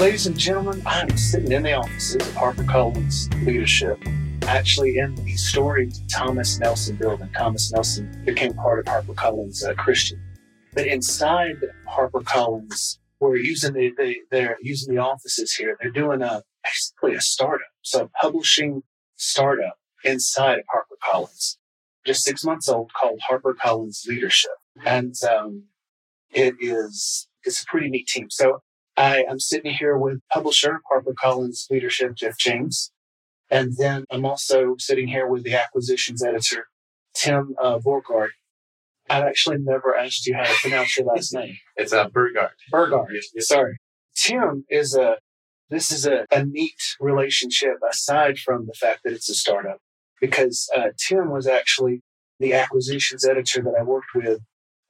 Ladies and gentlemen, I'm sitting in the offices of HarperCollins Leadership, actually in the storied Thomas Nelson building. Thomas Nelson became part of HarperCollins uh, Christian. But inside HarperCollins, we're using the, the they're using the offices here. They're doing a basically a startup, so a publishing startup inside of HarperCollins, just six months old, called HarperCollins Leadership, and um, it is it's a pretty neat team. So I am sitting here with publisher HarperCollins Leadership, Jeff James. And then I'm also sitting here with the acquisitions editor, Tim uh, Borgard. I've actually never asked you how to pronounce your last name. It's a uh, Burgard. Burgard. Sorry. Tim is a, this is a, a neat relationship aside from the fact that it's a startup because uh, Tim was actually the acquisitions editor that I worked with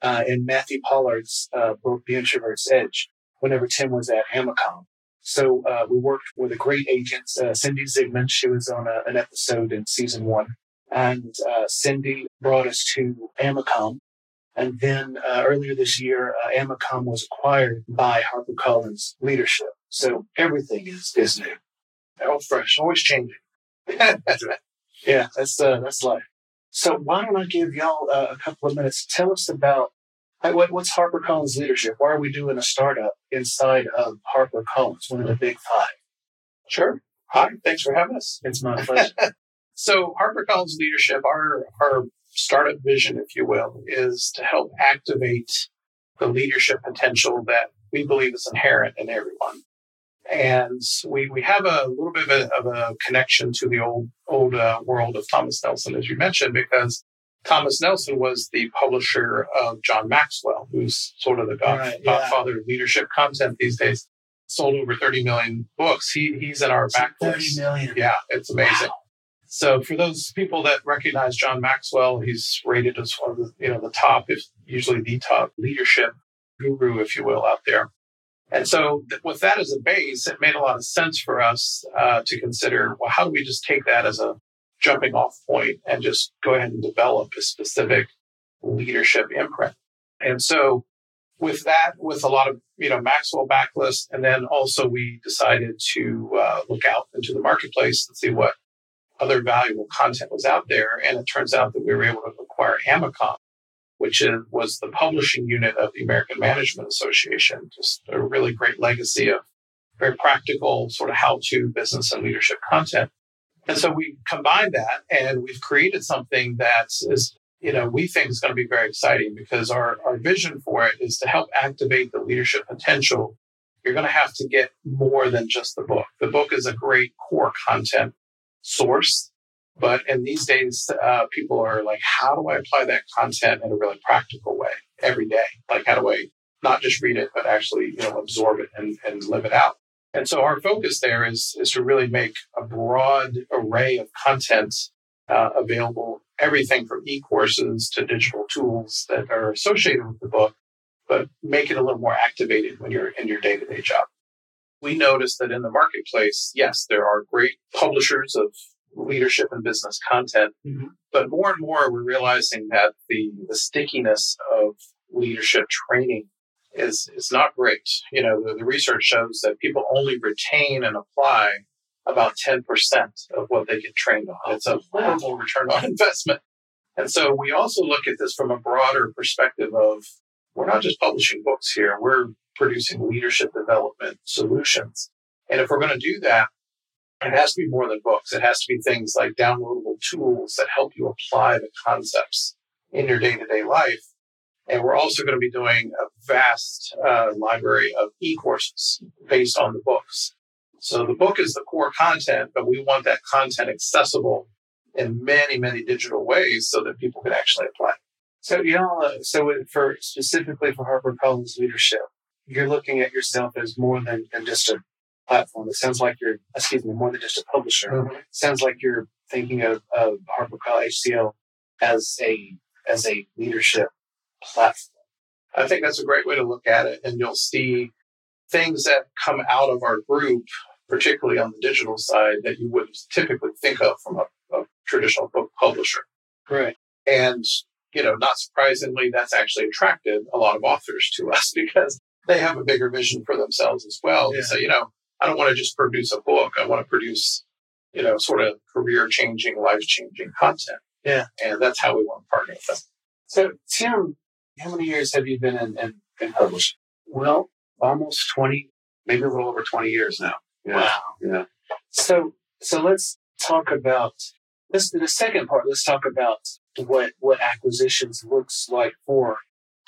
uh, in Matthew Pollard's uh, book, The Introvert's Edge whenever Tim was at Amacom. So uh, we worked with a great agent, uh, Cindy Zigmund. She was on a, an episode in season one. And uh, Cindy brought us to Amacom. And then uh, earlier this year, uh, Amacom was acquired by HarperCollins Leadership. So everything is, is new. All fresh, always changing. that's right. Yeah, that's, uh, that's life. So why don't I give y'all a couple of minutes? Tell us about what's HarperCollins leadership? Why are we doing a startup inside of HarperCollins, one of the big five? Sure. Hi, thanks for having us. It's my pleasure. so HarperCollins leadership, our, our startup vision, if you will, is to help activate the leadership potential that we believe is inherent in everyone. And we, we have a little bit of a, of a connection to the old, old uh, world of Thomas Nelson, as you mentioned, because Thomas Nelson was the publisher of John Maxwell, who's sort of the god, right, yeah. godfather of leadership content these days. Sold over 30 million books. He, he's in our backlist. 30 million. Yeah, it's amazing. Wow. So for those people that recognize John Maxwell, he's rated as one of the, you know, the top, if usually the top leadership guru, if you will, out there. And so th- with that as a base, it made a lot of sense for us uh, to consider, well, how do we just take that as a jumping off point and just go ahead and develop a specific leadership imprint. And so with that, with a lot of, you know, Maxwell backlist, and then also we decided to uh, look out into the marketplace and see what other valuable content was out there. And it turns out that we were able to acquire Amacom, which was the publishing unit of the American Management Association. Just a really great legacy of very practical sort of how-to business and leadership content. And so we combined that and we've created something that is, you know, we think is going to be very exciting because our, our vision for it is to help activate the leadership potential. You're going to have to get more than just the book. The book is a great core content source. But in these days, uh, people are like, how do I apply that content in a really practical way every day? Like, how do I not just read it, but actually, you know, absorb it and, and live it out? And so our focus there is, is to really make a broad array of content uh, available, everything from e-courses to digital tools that are associated with the book, but make it a little more activated when you're in your day-to-day job. We noticed that in the marketplace, yes, there are great publishers of leadership and business content, mm-hmm. but more and more we're realizing that the, the stickiness of leadership training is is not great. You know, the, the research shows that people only retain and apply about 10% of what they get trained on. It's a horrible return on investment. And so we also look at this from a broader perspective of we're not just publishing books here, we're producing leadership development solutions. And if we're going to do that, it has to be more than books. It has to be things like downloadable tools that help you apply the concepts in your day to day life and we're also going to be doing a vast uh, library of e-courses based on the books. So the book is the core content, but we want that content accessible in many, many digital ways so that people can actually apply. So, you know, uh, so for specifically for HarperCollins leadership, you're looking at yourself as more than, than just a platform. It sounds like you're, excuse me, more than just a publisher. Mm-hmm. It sounds like you're thinking of, of HarperCollins HCL as a as a leadership platform. I think that's a great way to look at it. And you'll see things that come out of our group, particularly on the digital side, that you wouldn't typically think of from a, a traditional book publisher. Right. And, you know, not surprisingly, that's actually attracted a lot of authors to us because they have a bigger vision for themselves as well. Yeah. So, you know, I don't want to just produce a book. I want to produce, you know, sort of career changing, life changing content. Yeah. And that's how we want to partner with them. So, Tim, how many years have you been in, in, in publishing? Well, almost 20, maybe a little over 20 years now. Yeah. Wow. Yeah. So, so let's talk about this. The second part. Let's talk about what what acquisitions looks like for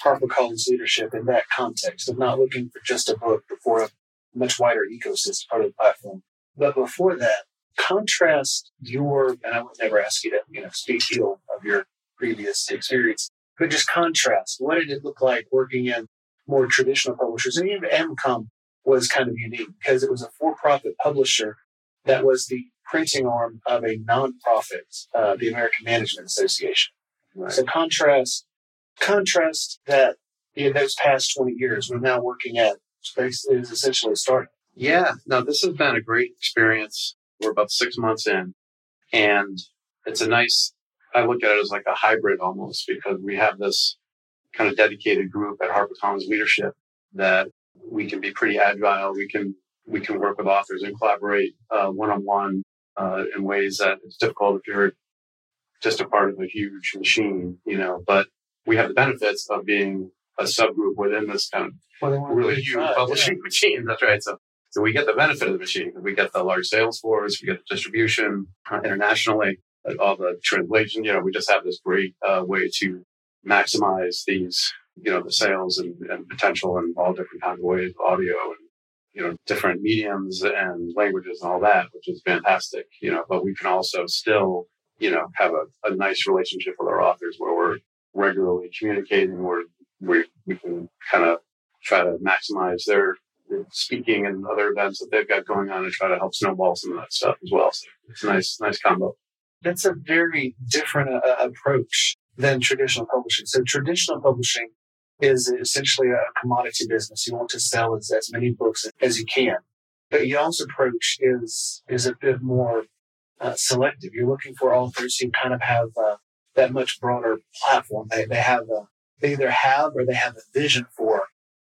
HarperCollins leadership in that context of not looking for just a book, but for a much wider ecosystem part of the platform. But before that, contrast your and I would never ask you to you know speak ill of your previous experience, but just contrast what did it look like working in more traditional publishers, and even AMACOM was kind of unique because it was a for-profit publisher that was the printing arm of a nonprofit, uh, the American Management Association. Right. So contrast contrast that in those past 20 years, we're now working at space is essentially a startup. Yeah, no, this has been a great experience. We're about six months in, and it's a nice. I look at it as like a hybrid almost because we have this kind of dedicated group at HarperCollins leadership that we can be pretty agile. We can we can work with authors and collaborate one on one in ways that it's difficult if you're just a part of a huge machine, you know. But we have the benefits of being a subgroup within this kind of really huge publishing yeah. machine. That's right. So, so we get the benefit of the machine. We get the large sales force. We get the distribution uh, internationally, all the translation. You know, we just have this great uh, way to maximize these, you know, the sales and, and potential in all different kinds of ways, audio and you know different mediums and languages and all that, which is fantastic. You know, but we can also still, you know, have a, a nice relationship with our authors where we're regularly communicating, where we we can kind of try to maximize their speaking and other events that they've got going on and try to help snowball some of that stuff as well. So it's a nice, nice combo. That's a very different uh, approach than traditional publishing. So traditional publishing is essentially a commodity business. You want to sell as, as many books as you can. But y'all's approach is is a bit more uh, selective. You're looking for authors who kind of have uh, that much broader platform. They they have a they either have or they have a vision for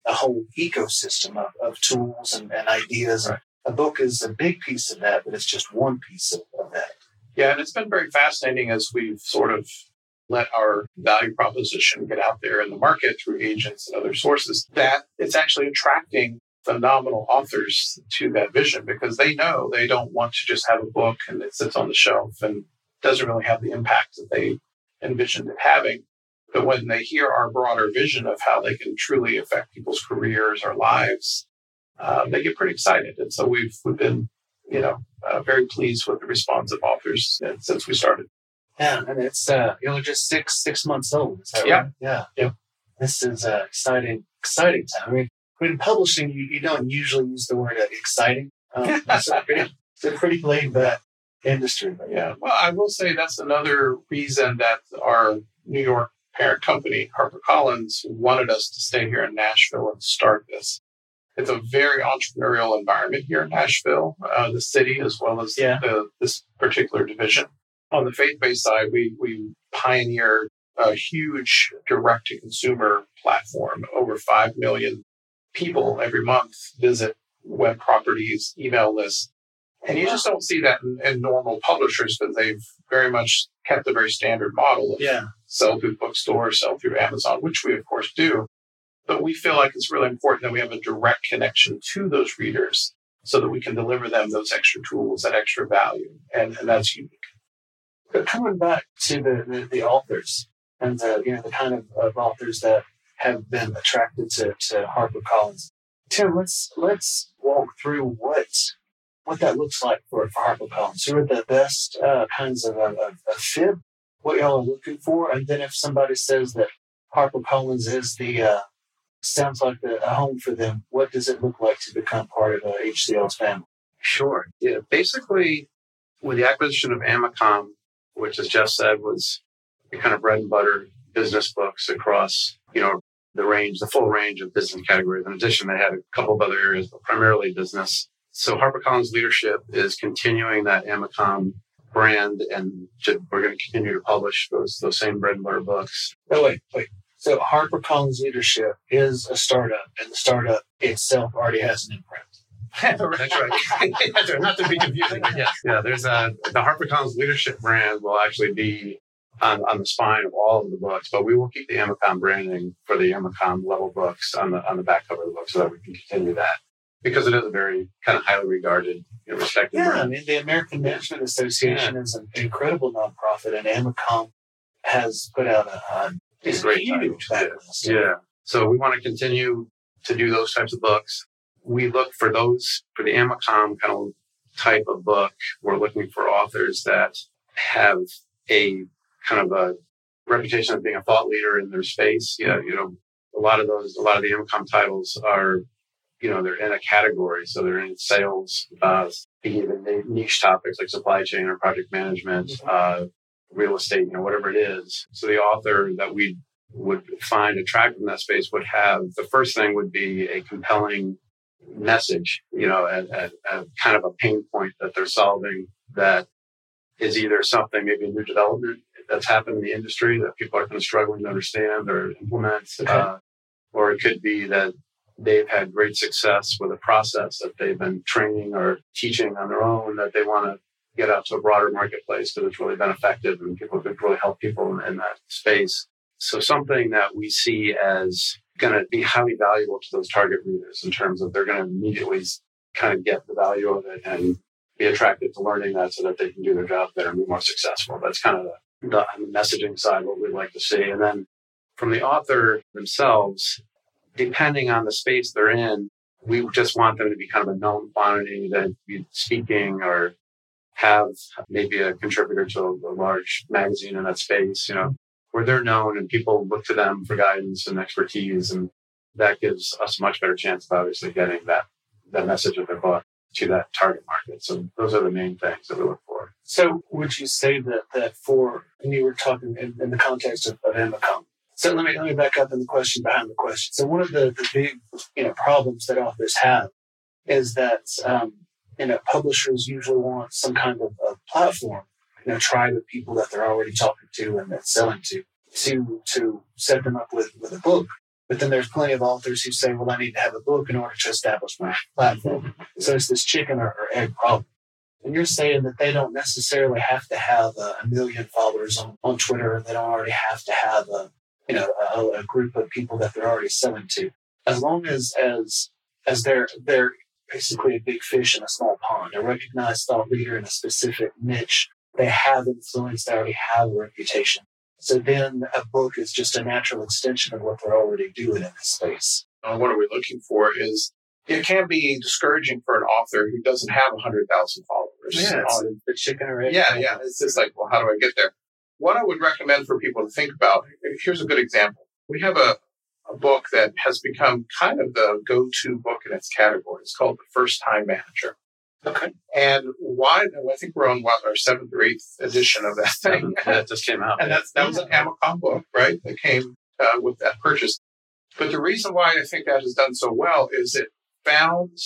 a whole ecosystem of, of tools and, and ideas. Right. A book is a big piece of that, but it's just one piece of, of that. Yeah, and it's been very fascinating as we've sort of let our value proposition get out there in the market through agents and other sources that it's actually attracting phenomenal authors to that vision because they know they don't want to just have a book and it sits on the shelf and doesn't really have the impact that they envisioned it having. But when they hear our broader vision of how they can truly affect people's careers or lives, uh, they get pretty excited. And so we've we've been, you know, uh, very pleased with the response of authors since we started. Yeah, and it's uh, you're just six six months old. Is that Yeah. right? Yeah, Yeah. This is uh, exciting, exciting time. I mean, in publishing, you, you don't usually use the word uh, exciting. Um, it's, a pretty, it's a pretty laid back industry. But yeah, Yeah. Well, I will say that's another reason that our New York parent company, HarperCollins, wanted us to stay here in Nashville and start this. It's a very entrepreneurial environment here in Nashville, uh, the city, as well as Yeah. the, this particular division. On the faith-based side, we we pioneered a huge direct-to-consumer platform. Over five million people every month visit web properties, email lists, and you just don't see that in, in normal publishers because they've very much kept a very standard model of yeah, sell through bookstores, sell through Amazon, which we of course do. But we feel like it's really important that we have a direct connection to those readers so that we can deliver them those extra tools, that extra value. And, and that's unique. But coming back to the, the, the authors and the, you know, the kind of, of authors that have been attracted to, to HarperCollins. Tim, let's, let's walk through what, what that looks like for, for HarperCollins. Who are the best uh, kinds of, of fit, what y'all are looking for. And then if somebody says that HarperCollins is the, uh, sounds like a home for them, what does it look like to become part of uh, HCL's family? Sure. Yeah. Basically, with the acquisition of Amacom, which, as Jeff said, was the kind of bread and butter business books across, you know, the range, the full range of business categories. In addition, they had a couple of other areas, but primarily business. So HarperCollins leadership is continuing that Amacom brand, and we're going to continue to publish those those same bread and butter books. Oh, wait, wait. So HarperCollins Leadership is a startup, and the startup itself already has an imprint. That's right. That's right. Not to be confusing. But yes. Yeah. There's a the HarperCollins leadership brand will actually be on, on the spine of all of the books, but we will keep the AMACOM branding for the AMACOM level books on the on the back cover of the book so that we can continue that because it is a very kind of highly regarded, you know, respected Yeah, I mean, the American Management Association is an incredible nonprofit, and AMACOM has put out a, a It's great huge. Yeah. So we want to continue to do those types of books. We look for those for the AMACOM kind of type of book. We're looking for authors that have a kind of a reputation of being a thought leader in their space. Yeah, you know, a lot of those, a lot of the AMACOM titles are, you know, they're in a category. So they're in sales, uh, even niche topics like supply chain or project management, uh, real estate, you know, whatever it is. So the author that we would find attractive in that space would have the first thing would be a compelling message, you know, a, a, kind of a pain point that they're solving that is either something, maybe a new development that's happened in the industry that people are kind of struggling to understand or implement, Okay. uh, or it could be that they've had great success with a process that they've been training or teaching on their own that they want to get out to a broader marketplace because it's really been effective and people could really help people in, in that space. So something that we see as going to be highly valuable to those target readers in terms of they're going to immediately kind of get the value of it and be attracted to learning that so that they can do their job better and be more successful. That's kind of the, the messaging side what we'd like to see. And then from the author themselves, depending on the space they're in, we just want them to be kind of a known quantity that be speaking or have maybe a contributor to a, large magazine in that space, you know, where they're known and people look to them for guidance and expertise. And that gives us a much better chance of obviously getting that, that message of their book to that target market. So those are the main things that we look for. So, would you say that that for, and you were talking in, in the context of, of AMACOM. So let me let me back up in the question behind the question. So one of the, the big you know problems that authors have is that um, you know publishers usually want some kind of, a platform, you know, tribe of people that they're already talking to and that's selling to to to set them up with with a book. But then there's plenty of authors who say, well, I need to have a book in order to establish my platform. So it's this chicken or, or egg problem. And you're saying that they don't necessarily have to have a, a million followers on, on Twitter, and they don't already have to have a you know a, a group of people that they're already selling to. As long as as as they're they're basically a big fish in a small pond, a recognized thought leader in a specific niche. They have influence. They already have a reputation. So then a book is just a natural extension of what they're already doing in this space. uh, what are we looking for is it can be discouraging for an author who doesn't have 100,000 followers. Yeah, it's on- the chicken or egg. yeah, yeah. It's just like, well, how do I get there? What I would recommend for people to think about here's a good example. We have a, a book that has become kind of the go to book in its category. It's called The First Time Manager. Okay. And why? I think we're on what, our seventh or eighth edition of that thing. Yeah, it just came out. And that's that was an Amacom book, right? That came uh, with that purchase. But the reason why I think that has done so well is it found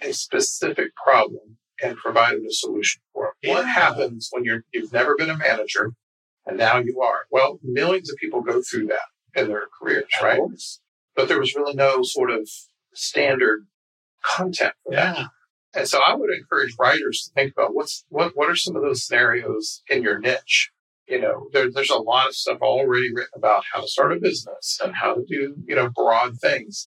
a specific problem and provided a solution for it. What Yeah. happens when you're you've never been a manager and now you are? Well, millions of people go through that in their careers, right? But there was really no sort of standard content for that. And so I would encourage writers to think about what's what what are some of those scenarios in your niche. You know, there, there's a lot of stuff already written about how to start a business and how to do you know broad things.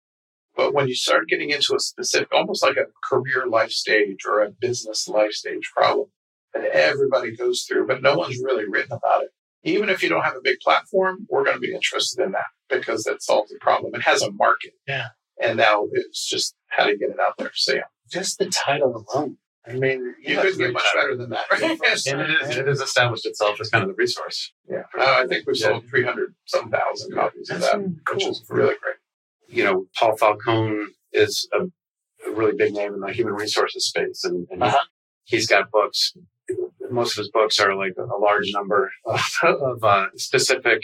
But when you start getting into a specific, almost like a career life stage or a business life stage problem that everybody goes through, but no one's really written about it. Even if you don't have a big platform, we're going to be interested in that because that solves the problem. It has a market. Yeah. And now it's just how to get it out there. So yeah. Just the title alone. I mean, You know, couldn't get much better than that. and it is, it has established itself as kind of the resource. yeah. Uh, I think we sold 300 some thousand copies of That's that, which cool. is really great. you know, Paul Falcone is a, a really big name in the human resources space, and, and Uh-huh. he's got books. Most of his books are like a, large number of, of uh, specific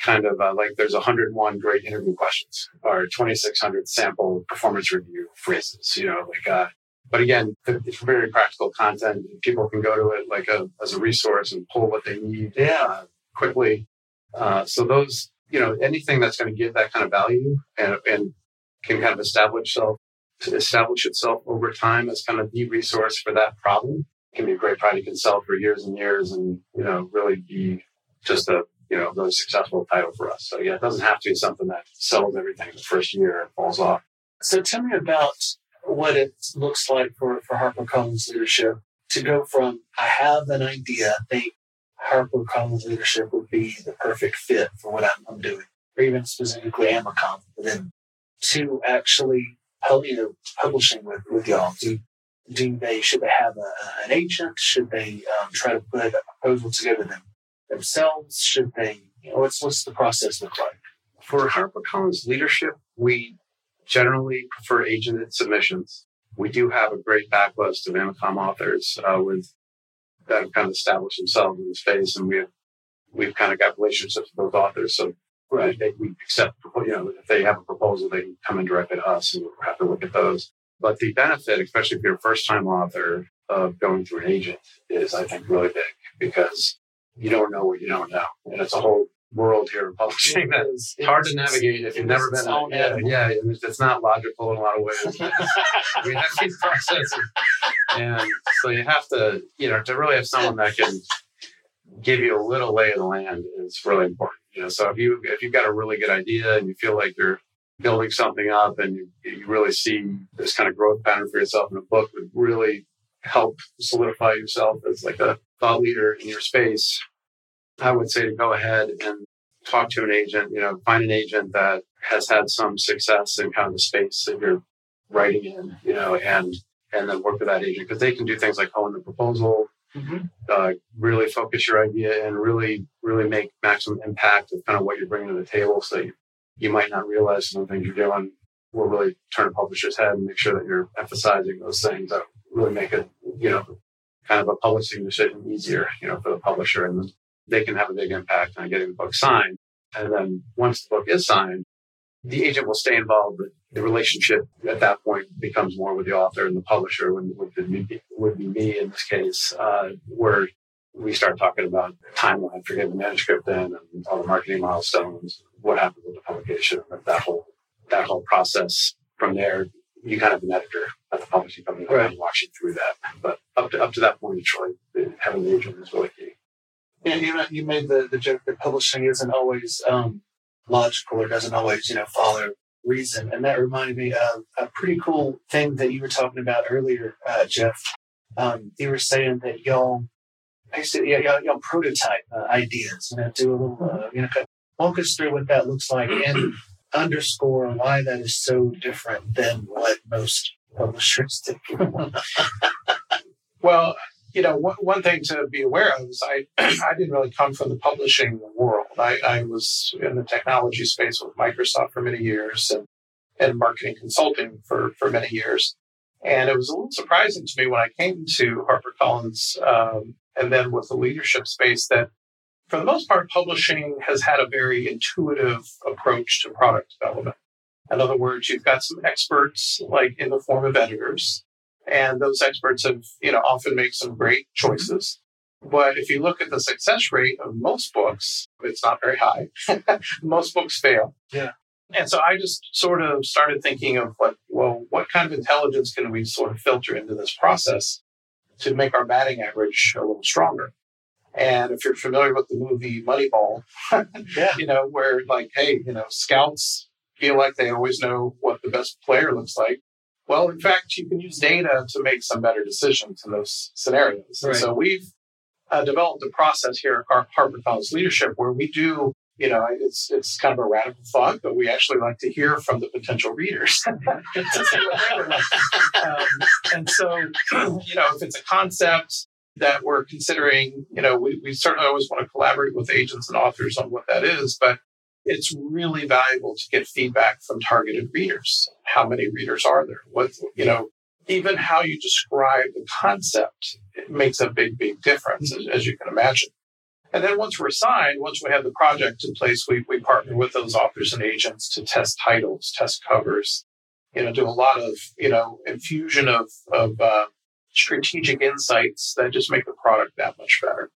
kind of uh, like there's 101 great interview questions or 2600 sample performance review phrases. You know, like. Uh, but again, it's very practical content. People can go to it like a as a resource and pull what they need Yeah. uh, quickly. Uh, so those, you know, anything that's going to give that kind of value and, and can kind of establish itself establish itself over time as kind of the resource for that problem. Can be a great product you can sell for years and years and, you know, really be just a, you know, really successful title for us. So yeah, it doesn't have to be something that sells everything the first year and falls off. So tell me about what it looks like for, for HarperCollins leadership to go from I have an idea, I think HarperCollins leadership would be the perfect fit for what I'm, I'm doing, or even specifically AMACOM, then to actually you publishing with, with y'all. Do, do they, should they have a, an agent? Should they um, try to put a proposal together them, themselves? Should they, you know, what's, what's the process look like? For HarperCollins leadership, we generally prefer agented submissions. We do have a great backlist of AMACOM authors uh, with that have kind of established themselves in the space, and we have we've kind of got relationships with those authors. So right. they, we accept, you know, if they have a proposal, they can come in directly to us, and we'll have to look at those. But the benefit, especially if you're a first time author, of going through an agent is, I think, really big because you don't know what you don't know, and it's a whole world here in publishing that is hard to navigate if you've never been. Yeah, yeah, it's not logical in a lot of ways. we have these processes, and so you have to, you know, to really have someone that can give you a little lay of the land is really important. You know, so if you if you've got a really good idea and you feel like you're building something up and you, you really see this kind of growth pattern for yourself in a book would really help solidify yourself as like a thought leader in your space I would say to go ahead and talk to an agent, you know, find an agent that has had some success in kind of the space that you're writing in, you know, and and then work with that agent because they can do things like hone the proposal, mm-hmm. uh, really focus your idea and really, really make maximum impact of kind of what you're bringing to the table. So you, you might not realize some of the things you're doing will really turn a publisher's head and make sure that you're emphasizing those things that really make it, you know, kind of a publishing decision easier, you know, for the publisher. And they can have a big impact on getting the book signed. And then once the book is signed, the agent will stay involved, but the relationship at that point becomes more with the author and the publisher, would, be, would be me in this case, uh, where we start talking about timeline for getting the manuscript in and all the marketing milestones, what happens with the publication, that whole that whole process. From there, you kind of an editor at the publishing company right. you through that. But up to up to that point, it's really having the agent is really key. Yeah, you know, you made the, the joke that publishing isn't always um, logical or doesn't always, you know, follow reason. And that reminded me of a pretty cool thing that you were talking about earlier, uh, Jeff. Um, you were saying that y'all, basically, yeah, y'all, y'all prototype uh, ideas, you know, do a little, uh, you know, walk us through what that looks like and underscore why that is so different than what most publishers do. well, you know, one, one thing to be aware of is I, I didn't really come from the publishing world. I, I was in the technology space with Microsoft for many years and, and marketing consulting for, for many years. And it was a little surprising to me when I came to HarperCollins um, and then with the leadership space that for the most part, publishing has had a very intuitive approach to product development. In other words, you've got some experts like in the form of editors and those experts have, you know, often make some great choices. But if you look at the success rate of most books, it's not very high. most books fail. Yeah. And so I just sort of started thinking of like, well, what kind of intelligence can we sort of filter into this process to make our batting average a little stronger? And if you're familiar with the movie Moneyball, yeah. you know, where like, hey, you know, scouts feel like they always know what the best player looks like. Well, in fact, you can use data to make some better decisions in those scenarios. Right. So we've uh, developed a process here at HarperCollins Leadership where we do, you know, it's it's kind of a radical thought, but we actually like to hear from the potential readers to see what they would like. Um, and so, you know, if it's a concept that we're considering, you know, we, we certainly always want to collaborate with agents and authors on what that is, but it's really valuable to get feedback from targeted readers. How many readers are there? What, you know, even how you describe the concept makes a big, big difference, as, as, you can imagine. And then once we're signed, once we have the project in place, we, we partner with those authors and agents to test titles, test covers, you know, do a lot of, you know, infusion of, of uh, strategic insights that just make the product that much better.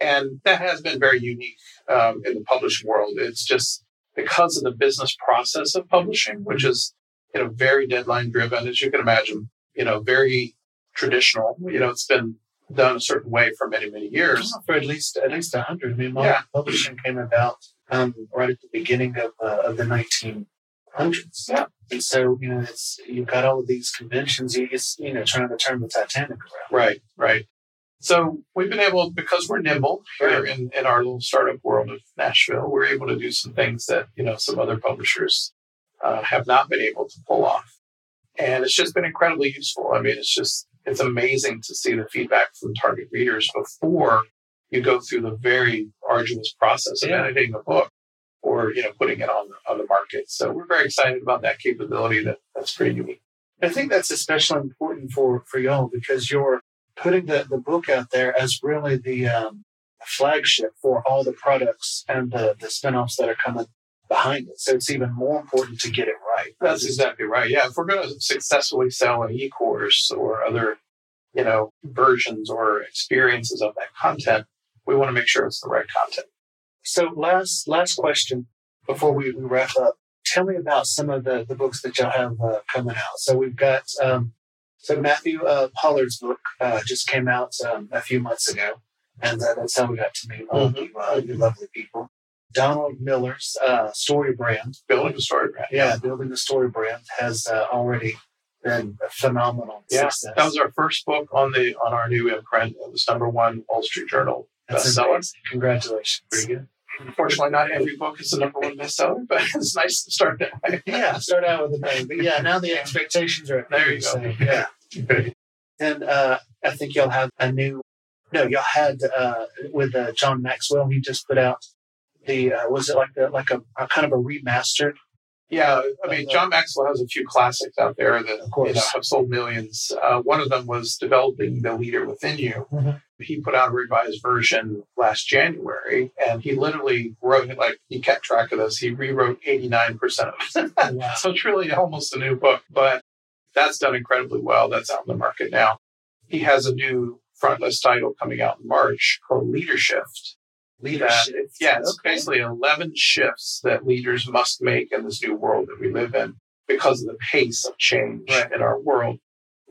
And that has been very unique um, in the publishing world. It's just because of the business process of publishing, which is you know, very deadline driven, as you can imagine, you know, very traditional. You know, it's been done a certain way for many, many years. For at least at least a hundred. I mean, modern Yeah. publishing came about um, right at the beginning of uh, of the nineteen hundreds. Yeah. And so you know, it's you've got all of these conventions. You just you know trying to turn the Titanic around. Right, right. So we've been able, because we're nimble here in, in our little startup world of Nashville, we're able to do some things that, you know, some other publishers uh, have not been able to pull off. And it's just been incredibly useful. I mean, it's just, it's amazing to see the feedback from target readers before you go through the very arduous process of Yeah. editing a book or, you know, putting it on, the- on the market. So we're very excited about that capability that, that's pretty unique. I think that's especially important for for y'all because you're putting the, the book out there as really the um, flagship for all the products and the, the spin-offs that are coming behind it. So it's even more important to get it right. That's exactly right. Yeah, if we're going to successfully sell an e-course or other, you know, versions or experiences of that content, we want to make sure it's the right content. So last last question before we, we wrap up. Tell me about some of the, the books that y'all have uh, coming out. So we've got um, so Matthew uh, Pollard's book uh, just came out um, a few months ago, and uh, that's how we got to meet all you, uh, you lovely people. Donald Miller's uh, story brand, Building a story brand. yeah, building the story brand has uh, already been a phenomenal Yeah, success. That was our first book on the on our new imprint. It was number one Wall Street Journal bestseller. Congratulations. Pretty good. Unfortunately, not every book is the number one bestseller, but it's nice to start that way. Yeah, start out with a bang, but yeah, now the expectations are There you go. so, yeah. Good. And uh, I think you'll have a new. No, y'all had uh, with uh, John Maxwell. He just put out the. Uh, was it like the like a, a kind of a remastered? Yeah, I mean, John Maxwell has a few classics out there that Of course. you know, have sold millions. Uh, one of them was developing the leader within you. Mhm. He put out a revised version last January, and he literally wrote it like he kept track of this. He rewrote eighty nine percent of it, Wow. so it's really almost a new book. But that's done incredibly well. That's out in the market now. He has a new frontlist title coming out in March called Leadership. Leadership. That- yeah, it's Okay. basically 11 shifts that leaders must make in this new world that we live in because of the pace of change Right. in our world.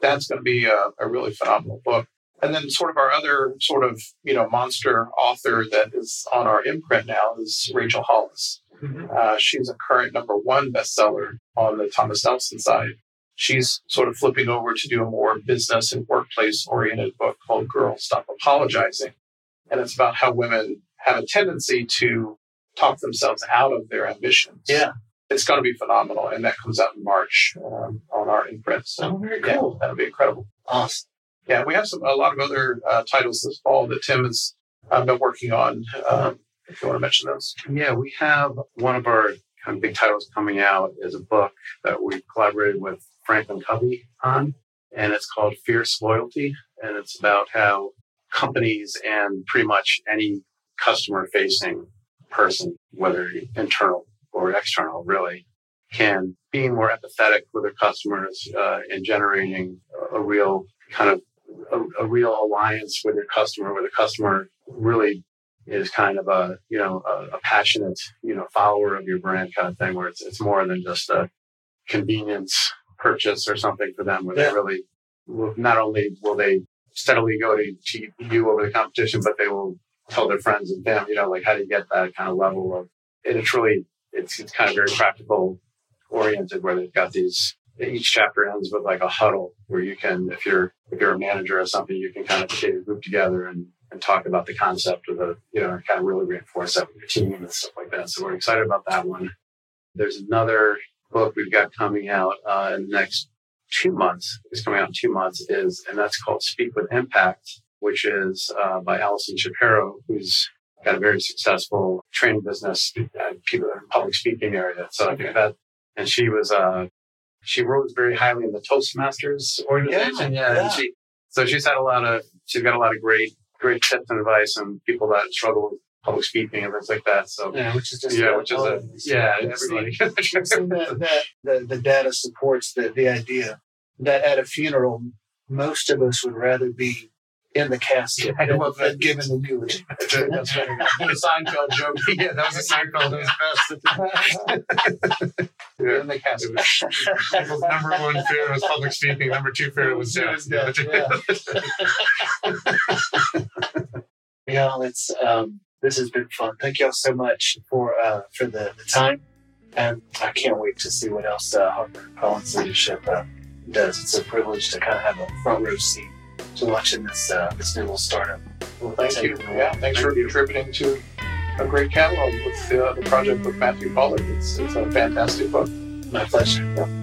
That's going to be a, a really phenomenal book. And then sort of our other sort of, you know, monster author that is on our imprint now is Rachel Hollis. Mhm. Uh, she's a current number one bestseller on the Thomas Nelson side. She's sort of flipping over to do a more business and workplace oriented book called Girl Stop Apologizing. And it's about how women have a tendency to talk themselves out of their ambitions. Yeah. It's going to be phenomenal. And that comes out in March um, on our imprint. So Oh, very yeah, cool. that'll be incredible. Awesome. Yeah, we have some a lot of other uh, titles this fall that Tim has uh, been working on. Um, if you want to mention those. Yeah, we have one of our kind of big titles coming out is a book that we collaborated with Franklin Covey on, and it's called Fierce Loyalty, and it's about how companies and pretty much any customer facing person, whether internal or external, really, can be more empathetic with their customers uh, and generating a, real kind of a, a real alliance with your customer, where the customer really is kind of a you know a, a passionate you know follower of your brand kind of thing, where it's it's more than just a convenience purchase or something for them, where Yeah. they really will, not only will they steadily go to, to you over the competition, but they will tell their friends and family, you know, like how do you get that kind of level of, and it's really, it's, it's kind of very practical oriented where they've got these, each chapter ends with like a huddle where you can, if you're, if you're a manager or something, you can kind of get a group together and, and talk about the concept of the, you know, kind of really reinforce that with your team and stuff like that. So we're excited about that one. There's another book we've got coming out uh, in the next two months. It's coming out in two months. Is and that's called Speak with Impact, which is uh, by Allison Shapiro, who's got a very successful training business, uh, people in the public speaking area. So I think that, and she was uh, she rose very highly in the Toastmasters organization. Yeah, Yeah, yeah. and she so she's had a lot of she's got a lot of great great tips and advice and people that struggle with public speaking and things like that. So Yeah, which is just yeah, which is a yeah, everybody. neat. That, that the, the data supports the, the idea that at a funeral, most of us would rather be in the casket I love that. giving the eulogy. That's that's a, the Seinfeld joke. yeah, that was a Seinfeld. That was best. Yeah. In the casket. People's number one fear was public speaking. Number two fear was death. Yeah, Yeah, it's um, this has been fun. Thank y'all so much for uh, for the, the time, and I can't wait to see what else uh, Harper Collins leadership uh, does. It's a privilege to kind of have a front row seat to watching this uh, this new little startup. Well, thank you. Yeah, thanks for contributing to a great catalog with uh, the project with Matthew Pollard. It's, it's a fantastic book. My pleasure.